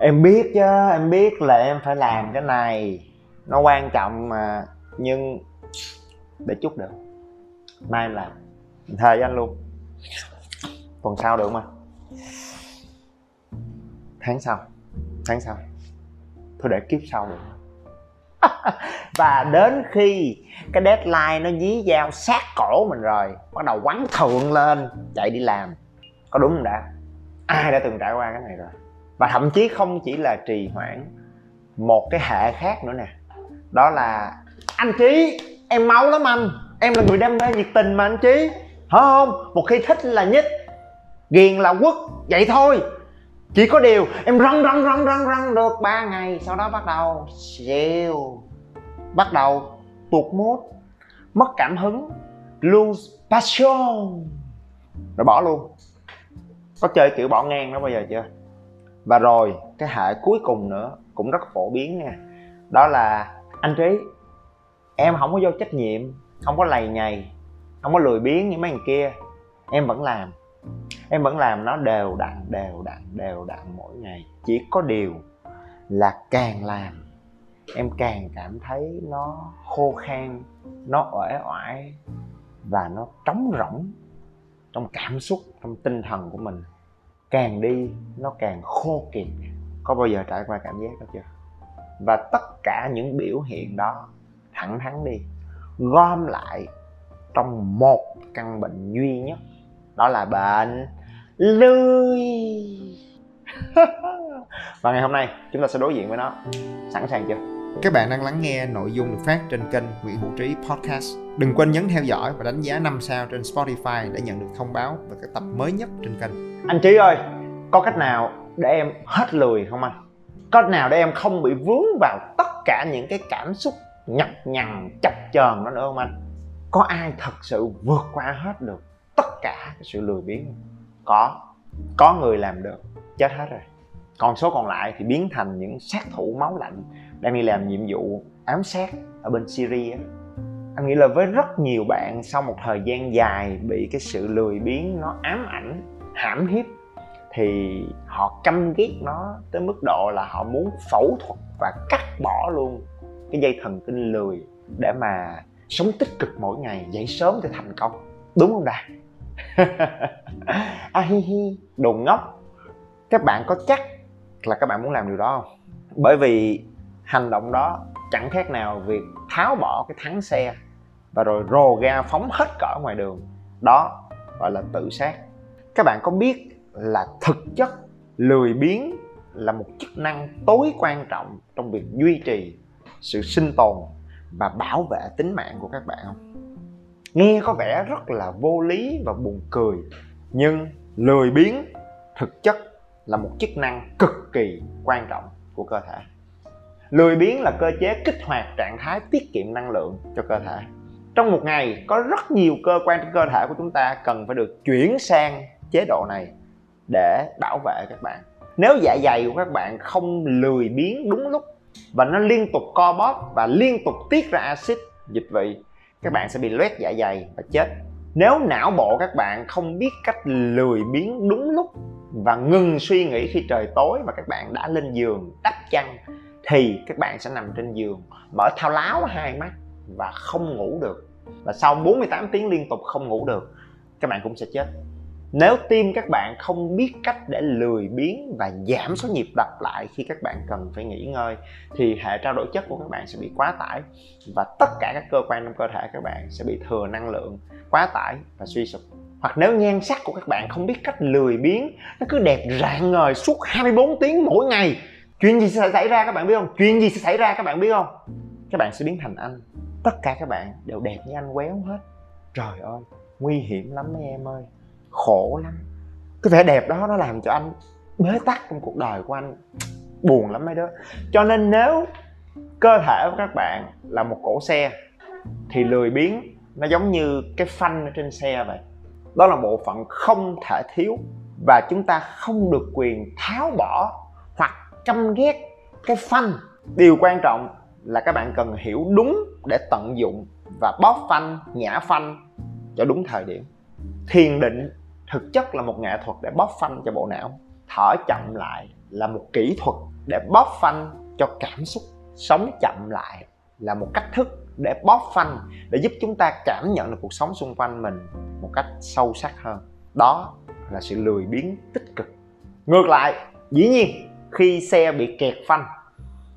em biết chứ, em biết là em phải làm cái này. Nó quan trọng mà, nhưng để chút được. Mai em làm. Thề với anh luôn. Tuần sau được mà tháng sau. Tháng sau. Thôi để kiếp sau được. Và đến khi cái deadline nó dí dao sát cổ mình rồi, bắt đầu quắn thượng lên, chạy đi làm. Có đúng không đã? Ai đã từng trải qua cái này rồi? Và thậm chí không chỉ là trì hoãn một cái hệ khác nữa nè. Đó là, anh trí, em máu lắm anh. Em là người đam mê nhiệt tình mà anh trí. Hả không? Một khi thích là nhất. Ghiền là quất vậy thôi. Chỉ có điều em răng răng răng răng răng được 3 ngày, sau đó bắt đầu siêu bắt đầu tuột mốt mất cảm hứng, lose passion. Rồi bỏ luôn. Có chơi kiểu bỏ ngang đó bao giờ chưa? Và rồi, cái hệ cuối cùng nữa cũng rất phổ biến nha. Đó là, anh trí, em không có vô trách nhiệm, không có lầy nhầy, không có lười biếng như mấy người kia. Em vẫn làm. Em vẫn làm nó đều đặn đều đặn đều đặn mỗi ngày. Chỉ có điều là càng làm, em càng cảm thấy nó khô khan, nó uể oải và nó trống rỗng trong cảm xúc, trong tinh thần của mình càng đi, nó càng khô kiệt. Có bao giờ trải qua cảm giác đó chưa? Và tất cả những biểu hiện đó, thẳng thắn đi, gom lại trong một căn bệnh duy nhất, đó là bệnh lười. Và ngày hôm nay, chúng ta sẽ đối diện với nó. Sẵn sàng chưa? Các bạn đang lắng nghe nội dung được phát trên kênh Nguyễn Hữu Trí Podcast. Đừng quên nhấn theo dõi và đánh giá 5 sao trên Spotify để nhận được thông báo về các tập mới nhất trên kênh anh trí ơi, có cách nào để em hết lười không anh? Có cách nào để em không bị vướng vào tất cả những cái cảm xúc nhập nhằn, chập chờn đó nữa không anh? Có ai thật sự vượt qua hết được tất cả cái sự lười biếng không? có có người làm được, chết hết rồi. Còn số còn lại thì biến thành những sát thủ máu lạnh đang đi làm nhiệm vụ ám sát ở bên Syria. Anh nghĩ là với rất nhiều bạn sau một thời gian dài bị cái sự lười biếng nó ám ảnh hãm hiếp, thì họ căm ghét nó tới mức độ là họ muốn phẫu thuật và cắt bỏ luôn cái dây thần kinh lười để mà sống tích cực mỗi ngày, dậy sớm để thành công. Đúng không đạt? A hi hi, đồ ngốc. Các bạn có chắc là các bạn muốn làm điều đó không? Bởi vì hành động đó chẳng khác nào việc tháo bỏ cái thắng xe và rồi rồ ga phóng hết cỡ ngoài đường. Đó gọi là tự sát các bạn có biết là thực chất lười biếng là một chức năng tối quan trọng trong việc duy trì sự sinh tồn và bảo vệ tính mạng của các bạn không? Nghe có vẻ rất là vô lý và buồn cười, nhưng lười biếng thực chất là một chức năng cực kỳ quan trọng của cơ thể. Lười biếng là cơ chế kích hoạt trạng thái tiết kiệm năng lượng cho cơ thể. Trong một ngày, có rất nhiều cơ quan trong cơ thể của chúng ta cần phải được chuyển sang chế độ này để bảo vệ các bạn. Nếu dạ dày của các bạn không lười biếng đúng lúc và nó liên tục co bóp và liên tục tiết ra axit, dịch vị, các bạn sẽ bị loét dạ dày và chết. Nếu não bộ các bạn không biết cách lười biếng đúng lúc và ngừng suy nghĩ khi trời tối và các bạn đã lên giường đắp chăn, thì các bạn sẽ nằm trên giường, mở thao láo hai mắt và không ngủ được. Và sau 48 tiếng liên tục không ngủ được, các bạn cũng sẽ chết nếu tim các bạn không biết cách để lười biếng và giảm số nhịp đập lại khi các bạn cần phải nghỉ ngơi, thì hệ trao đổi chất của các bạn sẽ bị quá tải và tất cả các cơ quan trong cơ thể các bạn sẽ bị thừa năng lượng, quá tải và suy sụp. Hoặc nếu nhan sắc của các bạn không biết cách lười biếng, nó cứ đẹp rạng ngời suốt 24 tiếng mỗi ngày. Chuyện gì sẽ xảy ra các bạn biết không? Chuyện gì sẽ xảy ra các bạn biết không? Các bạn sẽ biến thành anh. Tất cả các bạn đều đẹp như anh quéo hết. Trời ơi, nguy hiểm lắm mấy em ơi khổ lắm. Cái vẻ đẹp đó nó làm cho anh bế tắc trong cuộc đời của anh. Buồn lắm mấy đứa. Cho nên nếu cơ thể của các bạn là một cỗ xe, thì lười biếng, nó giống như cái phanh ở trên xe vậy. Đó là bộ phận không thể thiếu và chúng ta không được quyền tháo bỏ hoặc căm ghét cái phanh. Điều quan trọng là các bạn cần hiểu đúng để tận dụng và bóp phanh, nhả phanh cho đúng thời điểm. Thiền định thực chất là một nghệ thuật để bóp phanh cho bộ não. Thở chậm lại là một kỹ thuật để bóp phanh cho cảm xúc. Sống chậm lại là một cách thức để bóp phanh để giúp chúng ta cảm nhận được cuộc sống xung quanh mình một cách sâu sắc hơn. Đó là sự lười biếng tích cực. Ngược lại, dĩ nhiên, khi xe bị kẹt phanh,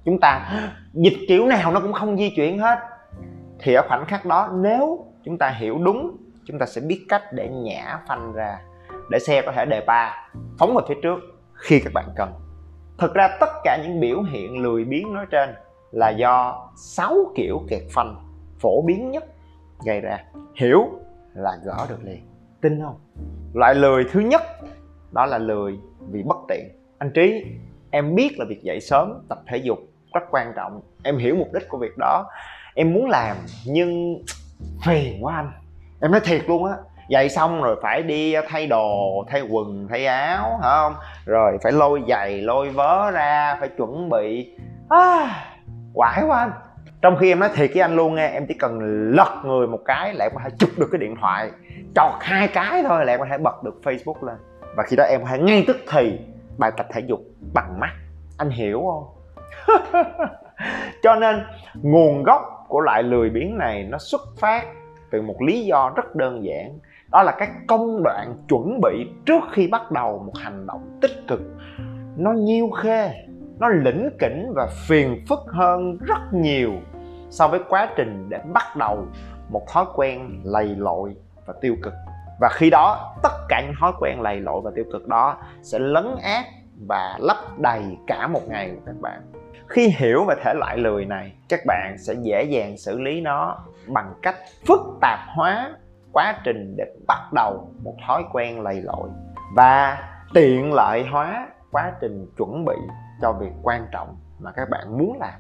chúng ta dịch kiểu nào nó cũng không di chuyển hết. Thì ở khoảnh khắc đó, nếu chúng ta hiểu đúng chúng ta sẽ biết cách để nhả phanh ra, để xe có thể đề ba phóng về phía trước khi các bạn cần. Thực ra tất cả những biểu hiện lười biếng nói trên là do 6 kiểu kẹt phanh phổ biến nhất gây ra. Hiểu là gỡ được liền. Tin không? Loại lười thứ nhất, đó là lười vì bất tiện. Anh trí, em biết là việc dậy sớm, tập thể dục rất quan trọng. Em hiểu mục đích của việc đó. Em muốn làm, nhưng phiền quá anh em nói thiệt luôn á. Dậy xong rồi phải đi ờ, thay đồ thay quần thay áo hả không? Rồi phải lôi giày lôi vớ ra phải chuẩn bị. À, quải quá anh. Trong khi em nói thiệt với anh luôn nghe em chỉ cần lật người một cái lại có thể chụp được cái điện thoại. Chọt hai cái thôi lại có thể bật được facebook lên. Và khi đó em có thể ngay tức thì bài tập thể dục bằng mắt. Anh hiểu không? Cho nên nguồn gốc của loại lười biếng này nó xuất phát từ một lý do rất đơn giản. Đó là các công đoạn chuẩn bị trước khi bắt đầu một hành động tích cực. Nó nhiêu khê, nó lĩnh kỉnh và phiền phức hơn rất nhiều so với quá trình để bắt đầu một thói quen lầy lội và tiêu cực. Và khi đó, tất cả những thói quen lầy lội và tiêu cực đó sẽ lấn át và lấp đầy cả một ngày của các bạn. Khi hiểu về thể loại lười này, các bạn sẽ dễ dàng xử lý nó bằng cách phức tạp hóa quá trình để bắt đầu một thói quen lầy lội và tiện lợi hóa quá trình chuẩn bị cho việc quan trọng mà các bạn muốn làm.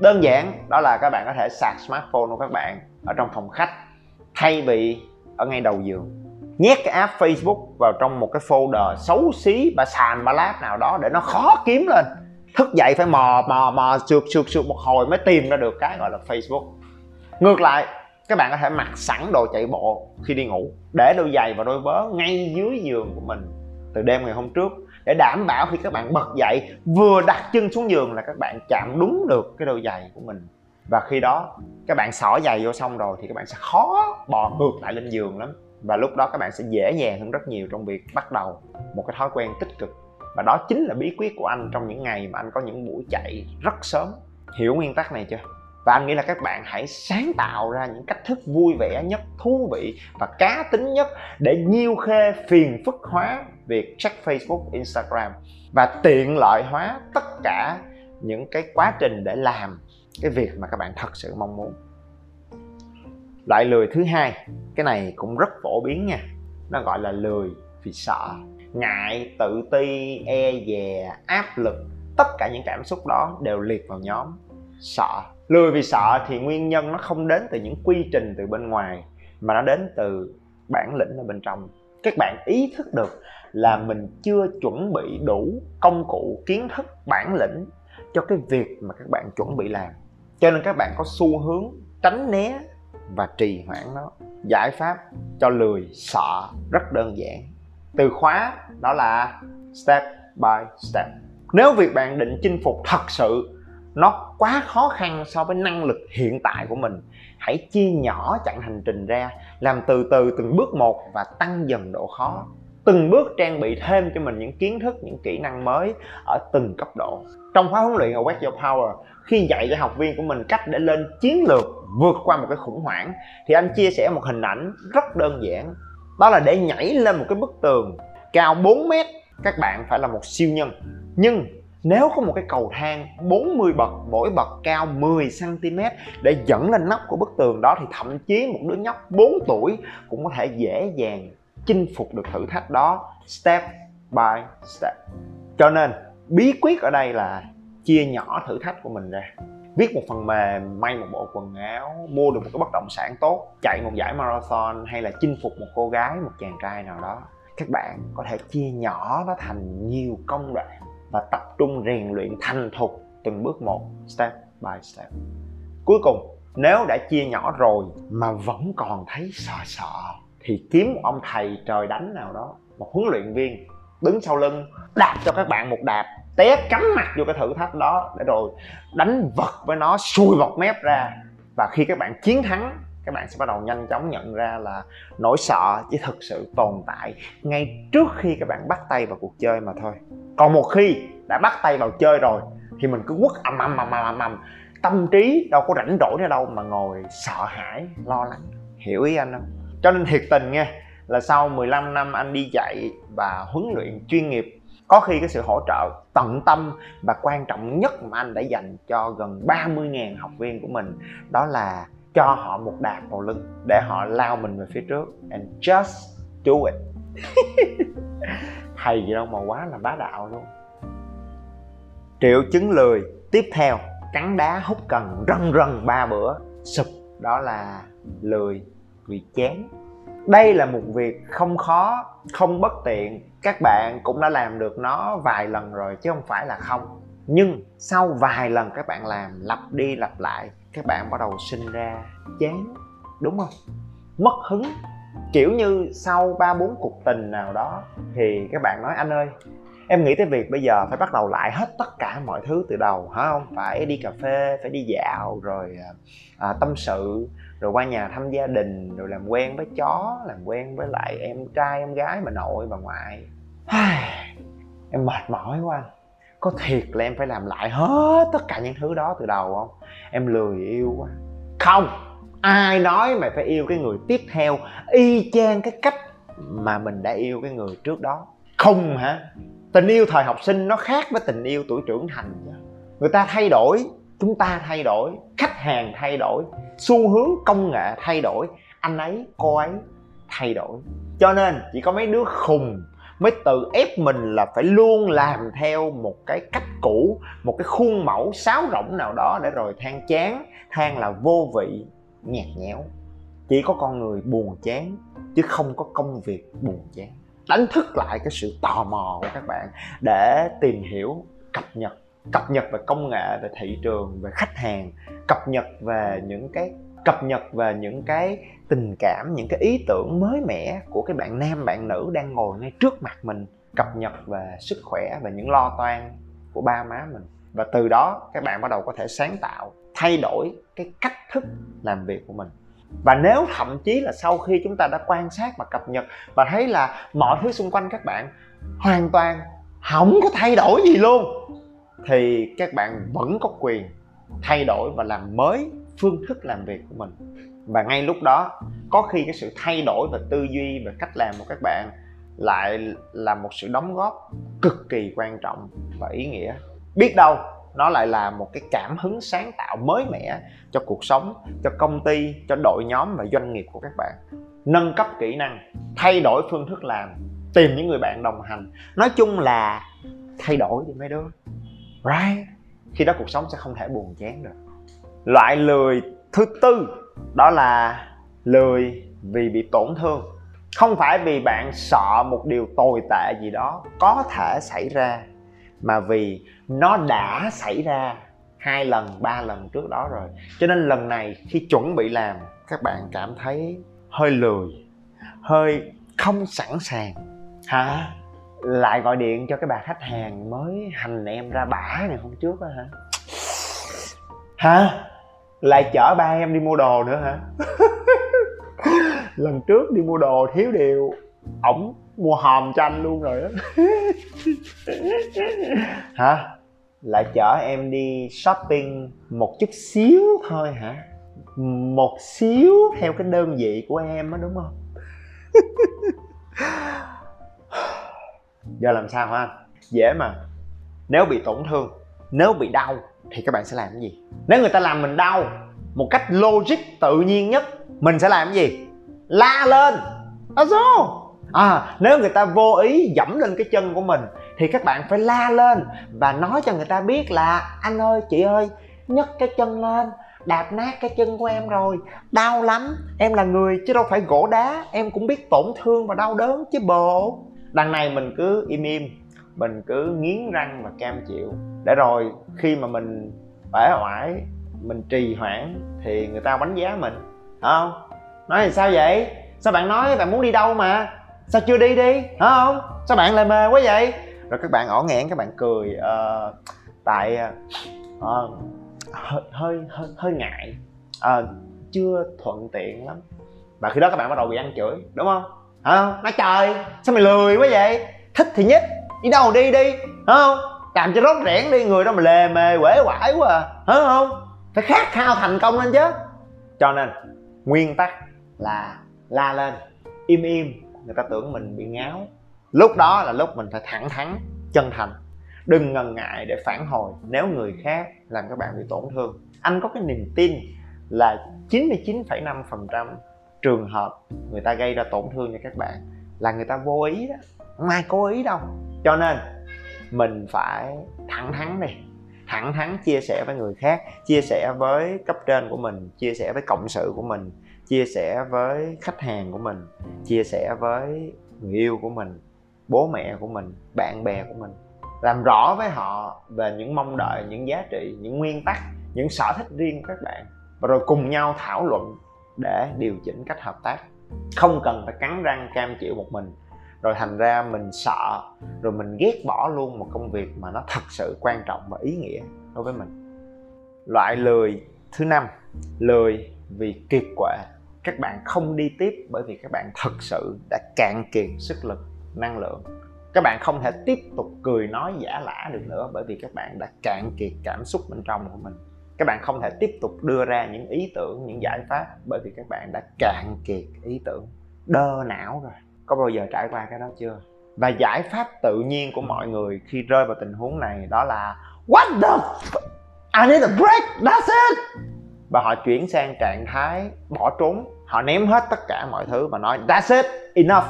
Đơn giản, đó là các bạn có thể sạc smartphone của các bạn ở trong phòng khách, thay vì ở ngay đầu giường. Nhét cái app Facebook vào trong một cái folder xấu xí, bà sàn, bà láp nào đó để nó khó kiếm lên. Thức dậy phải mò mò mò, sượt sượt sượt một hồi mới tìm ra được cái gọi là Facebook ngược lại, các bạn có thể mặc sẵn đồ chạy bộ khi đi ngủ, để đôi giày và đôi vớ ngay dưới giường của mình từ đêm ngày hôm trước. Để đảm bảo khi các bạn bật dậy, vừa đặt chân xuống giường là các bạn chạm đúng được cái đôi giày của mình. Và khi đó, các bạn xỏ giày vô xong rồi thì các bạn sẽ khó bò ngược lại lên giường lắm. Và lúc đó các bạn sẽ dễ dàng hơn rất nhiều trong việc bắt đầu một cái thói quen tích cực. Và đó chính là bí quyết của anh trong những ngày mà anh có những buổi chạy rất sớm. Hiểu nguyên tắc này chưa? Và anh nghĩ là các bạn hãy sáng tạo ra những cách thức vui vẻ nhất, thú vị và cá tính nhất để nhiêu khê phiền phức hóa việc check facebook, instagram. Và tiện lợi hóa tất cả những cái quá trình để làm cái việc mà các bạn thật sự mong muốn. Loại lười thứ hai, cái này cũng rất phổ biến nha, nó gọi là lười vì sợ, ngại, tự ti e dè, áp lực. Tất cả những cảm xúc đó đều liệt vào nhóm, sợ lười vì sợ thì nguyên nhân nó không đến từ những quy trình từ bên ngoài, mà nó đến từ bản lĩnh ở bên trong. Các bạn ý thức được là mình chưa chuẩn bị đủ công cụ, kiến thức, bản lĩnh cho cái việc mà các bạn chuẩn bị làm. Cho nên các bạn có xu hướng tránh né và trì hoãn nó. Giải pháp cho lười, sợ rất đơn giản. Từ khóa đó là step by step. Nếu việc bạn định chinh phục thật sự nó quá khó khăn so với năng lực hiện tại của mình. Hãy chia nhỏ chặng hành trình ra, làm từ từ từng bước một và tăng dần độ khó. Từng bước trang bị thêm cho mình những kiến thức, những kỹ năng mới ở từng cấp độ. Trong khóa huấn luyện Awake Your Power, khi dạy cho học viên của mình cách để lên chiến lược vượt qua một cái khủng hoảng, thì anh chia sẻ một hình ảnh rất đơn giản. Đó là để nhảy lên một cái bức tường, cao 4 mét. Các bạn phải là một siêu nhân, nhưng nếu có một cái cầu thang 40 bậc, mỗi bậc cao 10 cm để dẫn lên nóc của bức tường đó, thì thậm chí một đứa nhóc 4 tuổi cũng có thể dễ dàng chinh phục được thử thách đó step by step. Cho nên, bí quyết ở đây là chia nhỏ thử thách của mình ra. Viết một phần mềm, may một bộ quần áo, mua được một cái bất động sản tốt, chạy một giải marathon hay là chinh phục một cô gái, một chàng trai nào đó. Các bạn có thể chia nhỏ nó thành nhiều công đoạn và tập trung rèn luyện thành thục từng bước một, step by step. Cuối cùng, nếu đã chia nhỏ rồi mà vẫn còn thấy sợ sợ, thì kiếm một ông thầy trời đánh nào đó. Một huấn luyện viên đứng sau lưng, đạp cho các bạn một đạp, té cắm mặt vô cái thử thách đó để rồi đánh vật với nó, xui bọt mép ra. Và khi các bạn chiến thắng các bạn sẽ bắt đầu nhanh chóng nhận ra là nỗi sợ chỉ thực sự tồn tại ngay trước khi các bạn bắt tay vào cuộc chơi mà thôi. Còn một khi đã bắt tay vào chơi rồi, thì mình cứ quất ầm ầm ầm ầm ầm. Tâm trí đâu có rảnh rỗi nữa đâu mà ngồi sợ hãi, lo lắng. Hiểu ý anh không? Cho nên thiệt tình nghe là sau 15 năm anh đi dạy và huấn luyện chuyên nghiệp, có khi cái sự hỗ trợ tận tâm và quan trọng nhất mà anh đã dành cho gần 30.000 học viên của mình, đó là cho họ một đạp vào lưng để họ lao mình về phía trước. And just do it. Thầy gì đâu mà quá là bá đạo luôn. Triệu chứng lười. Tiếp theo, cắn đá hút cần rần rần ba bữa. Sụp. Đó là lười vì chán. Đây là một việc không khó, không bất tiện. Các bạn cũng đã làm được nó vài lần rồi chứ không phải là không. Nhưng sau vài lần các bạn làm, lặp đi lặp lại các bạn bắt đầu sinh ra chán đúng không? Mất hứng. Kiểu như sau ba bốn cuộc tình nào đó thì các bạn nói anh ơi em nghĩ tới việc bây giờ phải bắt đầu lại hết tất cả mọi thứ từ đầu hả không phải đi cà phê phải đi dạo rồi à, à, tâm sự rồi qua nhà thăm gia đình rồi làm quen với chó làm quen với lại em trai em gái bà nội bà ngoại. Em mệt mỏi quá anh có thiệt là em phải làm lại hết tất cả những thứ đó từ đầu không? Em lười yêu quá. Không, ai nói mày phải yêu cái người tiếp theo y chang cái cách mà mình đã yêu cái người trước đó? Không hả? Tình yêu thời học sinh nó khác với tình yêu tuổi trưởng thành người ta thay đổi, chúng ta thay đổi, khách hàng thay đổi, xu hướng công nghệ thay đổi, anh ấy, cô ấy thay đổi. Cho nên chỉ có mấy đứa khùng mới tự ép mình là phải luôn làm theo một cái cách cũ, một cái khuôn mẫu sáo rỗng nào đó để rồi than chán. Than là vô vị, nhạt nhẽo. Chỉ có con người buồn chán, chứ không có công việc buồn chán. Đánh thức lại cái sự tò mò của các bạn để tìm hiểu cập nhật cập nhật về công nghệ, về thị trường, về khách hàng, cập nhật về những cái, cập nhật về những cái tình cảm, những cái ý tưởng mới mẻ của cái bạn nam, bạn nữ đang ngồi ngay trước mặt mình, cập nhật về sức khỏe và những lo toan của ba má mình. Và từ đó, các bạn bắt đầu có thể sáng tạo, thay đổi cái cách thức làm việc của mình. Và nếu thậm chí là sau khi chúng ta đã quan sát và cập nhật và thấy là mọi thứ xung quanh các bạn hoàn toàn không có thay đổi gì luôn, thì các bạn vẫn có quyền thay đổi và làm mới phương thức làm việc của mình. Và ngay lúc đó, có khi cái sự thay đổi về tư duy và cách làm của các bạn lại là một sự đóng góp cực kỳ quan trọng và ý nghĩa. Biết đâu, nó lại là một cái cảm hứng sáng tạo mới mẻ cho cuộc sống, cho công ty, cho đội nhóm và doanh nghiệp của các bạn. Nâng cấp kỹ năng, thay đổi phương thức làm, tìm những người bạn đồng hành. Nói chung là thay đổi thì mấy đứa right? Khi đó cuộc sống sẽ không thể buồn chán được loại lười thứ tư, đó là lười vì bị tổn thương. Không phải vì bạn sợ một điều tồi tệ gì đó có thể xảy ra, mà vì nó đã xảy ra hai lần, ba lần trước đó rồi. Cho nên lần này khi chuẩn bị làm, các bạn cảm thấy hơi lười, hơi không sẵn sàng. Hả? Lại gọi điện cho cái bà khách hàng mới hành em ra bả ngày hôm trước á hả? Hả? Lại chở ba em đi mua đồ nữa hả? Lần trước đi mua đồ thiếu điều ổng mua hòm cho anh luôn rồi á. Hả? Lại chở em đi shopping một chút xíu thôi hả? Một xíu theo cái đơn vị của em á đúng không? Giờ làm sao hả anh? Dễ mà. Nếu bị tổn thương nếu bị đau thì các bạn sẽ làm cái gì? Nếu người ta làm mình đau một cách logic tự nhiên nhất mình sẽ làm cái gì? La lên. À, sao? à nếu người ta vô ý dẫm lên cái chân của mình thì các bạn phải la lên và nói cho người ta biết là anh ơi chị ơi nhấc cái chân lên đạp nát cái chân của em rồi đau lắm em là người chứ đâu phải gỗ đá em cũng biết tổn thương và đau đớn chứ bộ. Đằng này mình cứ im im mình cứ nghiến răng và cam chịu. Để rồi khi mà mình bể oải, mình trì hoãn thì người ta đánh giá mình không? Nói thì sao vậy? Sao bạn nói bạn muốn đi đâu mà? Sao chưa đi đi? Hả không? Sao bạn lại mê quá vậy? Rồi các bạn ỏ nghẹn các bạn cười uh, tại uh, hơi hơi hơi, hơi ngại. Uh, chưa thuận tiện lắm. Và khi đó các bạn bắt đầu bị ăn chửi đúng không? Hả không? Nói trời sao mày lười quá vậy? Thích thì nhất đi đâu đi đi hả không? Làm cho rốt rẽn đi người đó mà lề mề quể quải quá à hả không? Phải khát khao thành công lên chứ. Cho nên nguyên tắc là la lên im im người ta tưởng mình bị ngáo. Lúc đó là lúc mình phải thẳng thắn chân thành. Đừng ngần ngại để phản hồi nếu người khác làm các bạn bị tổn thương. Anh có cái niềm tin là 99,5% trường hợp người ta gây ra tổn thương cho các bạn là người ta vô ý đó. Không ai cố ý đâu cho nên, mình phải thẳng thắn đi, thẳng thắn chia sẻ với người khác, chia sẻ với cấp trên của mình, chia sẻ với cộng sự của mình, chia sẻ với khách hàng của mình, chia sẻ với người yêu của mình, bố mẹ của mình, bạn bè của mình. Làm rõ với họ về những mong đợi, những giá trị, những nguyên tắc, những sở thích riêng của các bạn, và rồi cùng nhau thảo luận để điều chỉnh cách hợp tác. Không cần phải cắn răng cam chịu một mình rồi thành ra mình sợ, rồi mình ghét bỏ luôn một công việc mà nó thật sự quan trọng và ý nghĩa đối với mình. Loại lười thứ năm lười vì kiệt quệ. Các bạn không đi tiếp bởi vì các bạn thật sự đã cạn kiệt sức lực, năng lượng. Các bạn không thể tiếp tục cười nói giả lả được nữa bởi vì các bạn đã cạn kiệt cảm xúc bên trong của mình. Các bạn không thể tiếp tục đưa ra những ý tưởng, những giải pháp bởi vì các bạn đã cạn kiệt ý tưởng, đơ não rồi có bao giờ trải qua cái đó chưa? Và giải pháp tự nhiên của mọi người khi rơi vào tình huống này đó là what the f- I need a break that's it! Và họ chuyển sang trạng thái bỏ trốn. Họ ném hết tất cả mọi thứ và nói that's it enough.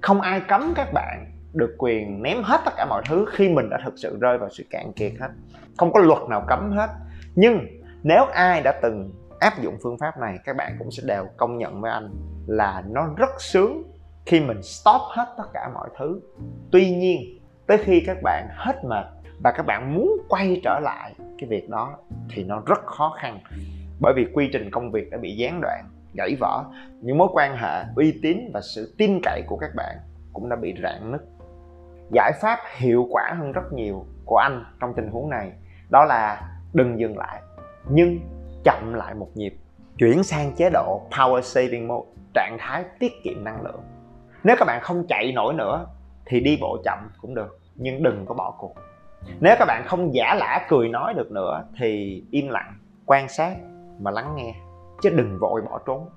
Không ai cấm các bạn được quyền ném hết tất cả mọi thứ khi mình đã thực sự rơi vào sự cạn kiệt hết. Không có luật nào cấm hết. Nhưng nếu ai đã từng áp dụng phương pháp này các bạn cũng sẽ đều công nhận với anh là nó rất sướng khi mình stop hết tất cả mọi thứ, tuy nhiên, tới khi các bạn hết mệt và các bạn muốn quay trở lại cái việc đó thì nó rất khó khăn. Bởi vì quy trình công việc đã bị gián đoạn, gãy vỡ. Những mối quan hệ uy tín và sự tin cậy của các bạn cũng đã bị rạn nứt. Giải pháp hiệu quả hơn rất nhiều của anh trong tình huống này đó là đừng dừng lại, nhưng chậm lại một nhịp, chuyển sang chế độ power saving mode, trạng thái tiết kiệm năng lượng nếu các bạn không chạy nổi nữa thì đi bộ chậm cũng được, nhưng đừng có bỏ cuộc. Nếu các bạn không giả lả cười nói được nữa thì im lặng, quan sát mà lắng nghe, chứ đừng vội bỏ trốn.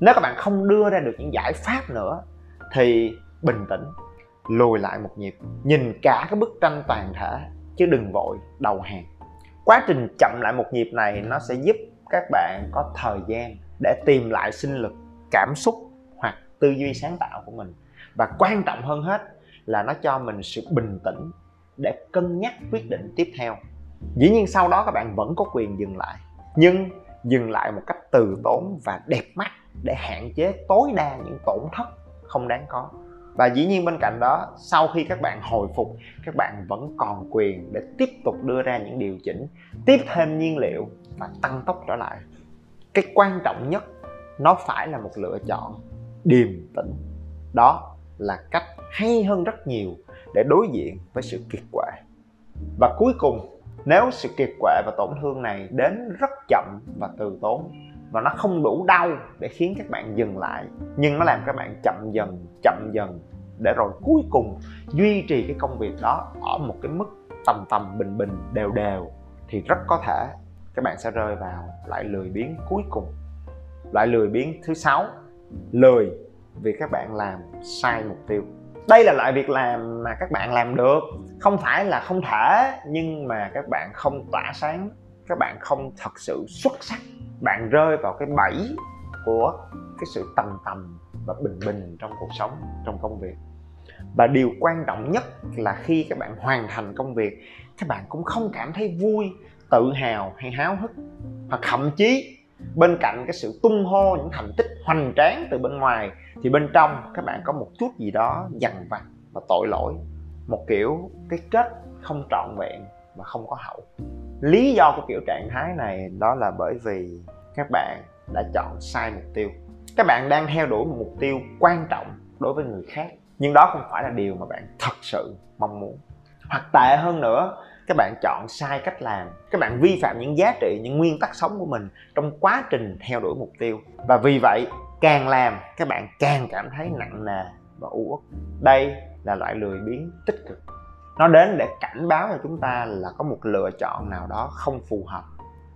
Nếu các bạn không đưa ra được những giải pháp nữa thì bình tĩnh, lùi lại một nhịp, nhìn cả cái bức tranh toàn thể, chứ đừng vội đầu hàng. Quá trình chậm lại một nhịp này nó sẽ giúp các bạn có thời gian để tìm lại sinh lực, cảm xúc tư duy sáng tạo của mình. Và quan trọng hơn hết là nó cho mình sự bình tĩnh để cân nhắc quyết định tiếp theo. Dĩ nhiên sau đó các bạn vẫn có quyền dừng lại, nhưng dừng lại một cách từ tốn và đẹp mắt để hạn chế tối đa những tổn thất không đáng có. Và dĩ nhiên bên cạnh đó, sau khi các bạn hồi phục, các bạn vẫn còn quyền để tiếp tục đưa ra những điều chỉnh, tiếp thêm nhiên liệu và tăng tốc trở lại. Cái quan trọng nhất, nó phải là một lựa chọn điềm tĩnh. Đó là cách hay hơn rất nhiều để đối diện với sự kiệt quệ. Và cuối cùng, nếu sự kiệt quệ và tổn thương này đến rất chậm và từ tốn và nó không đủ đau để khiến các bạn dừng lại, nhưng nó làm các bạn chậm dần chậm dần để rồi cuối cùng duy trì cái công việc đó ở một cái mức tầm tầm bình bình đều đều, thì rất có thể các bạn sẽ rơi vào loại lười biếng cuối cùng. Loại lười biếng thứ sáu lười vì các bạn làm sai mục tiêu. Đây là loại việc làm mà các bạn làm được. Không phải là không thể, nhưng mà các bạn không tỏa sáng, các bạn không thật sự xuất sắc. Bạn rơi vào cái bẫy của cái sự tầm tầm và bình bình trong cuộc sống, trong công việc. Và điều quan trọng nhất là khi các bạn hoàn thành công việc, các bạn cũng không cảm thấy vui, tự hào hay háo hức. Hoặc thậm chí bên cạnh cái sự tung hô, những thành tích hoành tráng từ bên ngoài, thì bên trong các bạn có một chút gì đó dằn vặt và tội lỗi. Một kiểu cái kết không trọn vẹn và không có hậu. Lý do của kiểu trạng thái này đó là bởi vì các bạn đã chọn sai mục tiêu. Các bạn đang theo đuổi một mục tiêu quan trọng đối với người khác, nhưng đó không phải là điều mà bạn thật sự mong muốn. Hoặc tệ hơn nữa các bạn chọn sai cách làm. Các bạn vi phạm những giá trị, những nguyên tắc sống của mình trong quá trình theo đuổi mục tiêu. Và vì vậy, càng làm, các bạn càng cảm thấy nặng nề và u uất. Đây là loại lười biếng tích cực. Nó đến để cảnh báo cho chúng ta là có một lựa chọn nào đó không phù hợp.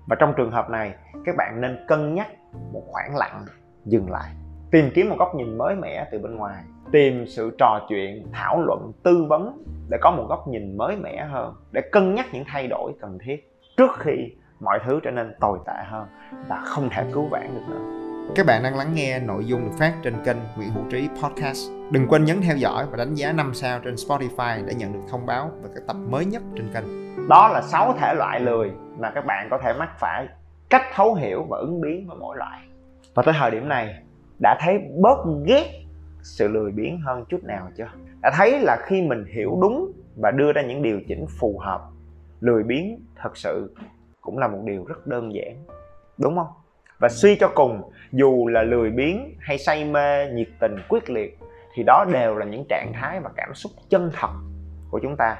Và trong trường hợp này, các bạn nên cân nhắc một khoảng lặng dừng lại. Tìm kiếm một góc nhìn mới mẻ từ bên ngoài tìm sự trò chuyện thảo luận tư vấn để có một góc nhìn mới mẻ hơn để cân nhắc những thay đổi cần thiết trước khi mọi thứ trở nên tồi tệ hơn và không thể cứu vãn được nữa các bạn đang lắng nghe nội dung được phát trên kênh Nguyễn Hữu Trí Podcast. Đừng quên nhấn theo dõi và đánh giá 5 sao trên Spotify để nhận được thông báo về các tập mới nhất trên kênh. đó là 6 thể loại lười mà các bạn có thể mắc phải cách thấu hiểu và ứng biến với mỗi loại và tới thời điểm này đã thấy bớt ghét sự lười biếng hơn chút nào chưa? Đã thấy là khi mình hiểu đúng và đưa ra những điều chỉnh phù hợp, lười biếng thật sự cũng là một điều rất đơn giản, đúng không? Và suy cho cùng, dù là lười biếng hay say mê, nhiệt tình, quyết liệt, thì đó đều là những trạng thái và cảm xúc chân thật của chúng ta.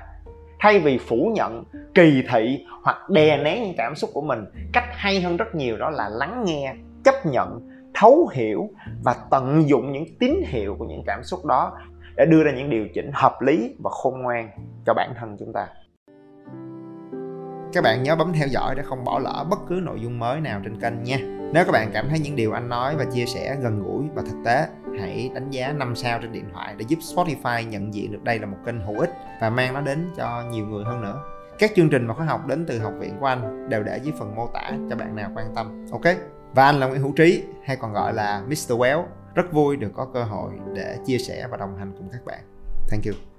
Thay vì phủ nhận, kỳ thị hoặc đè nén những cảm xúc của mình, cách hay hơn rất nhiều đó là lắng nghe, chấp nhận thấu hiểu và tận dụng những tín hiệu của những cảm xúc đó để đưa ra những điều chỉnh hợp lý và khôn ngoan cho bản thân chúng ta Các bạn nhớ bấm theo dõi để không bỏ lỡ bất cứ nội dung mới nào trên kênh nha. Nếu các bạn cảm thấy những điều anh nói và chia sẻ gần gũi và thực tế, hãy đánh giá 5 sao trên điện thoại để giúp Spotify nhận diện được đây là một kênh hữu ích và mang nó đến cho nhiều người hơn nữa. Các chương trình và khóa học đến từ học viện của anh đều để dưới phần mô tả cho bạn nào quan tâm. Ok? Và anh là Nguyễn Hữu Trí, hay còn gọi là Mr. Well. Rất vui được có cơ hội để chia sẻ và đồng hành cùng các bạn. Thank you.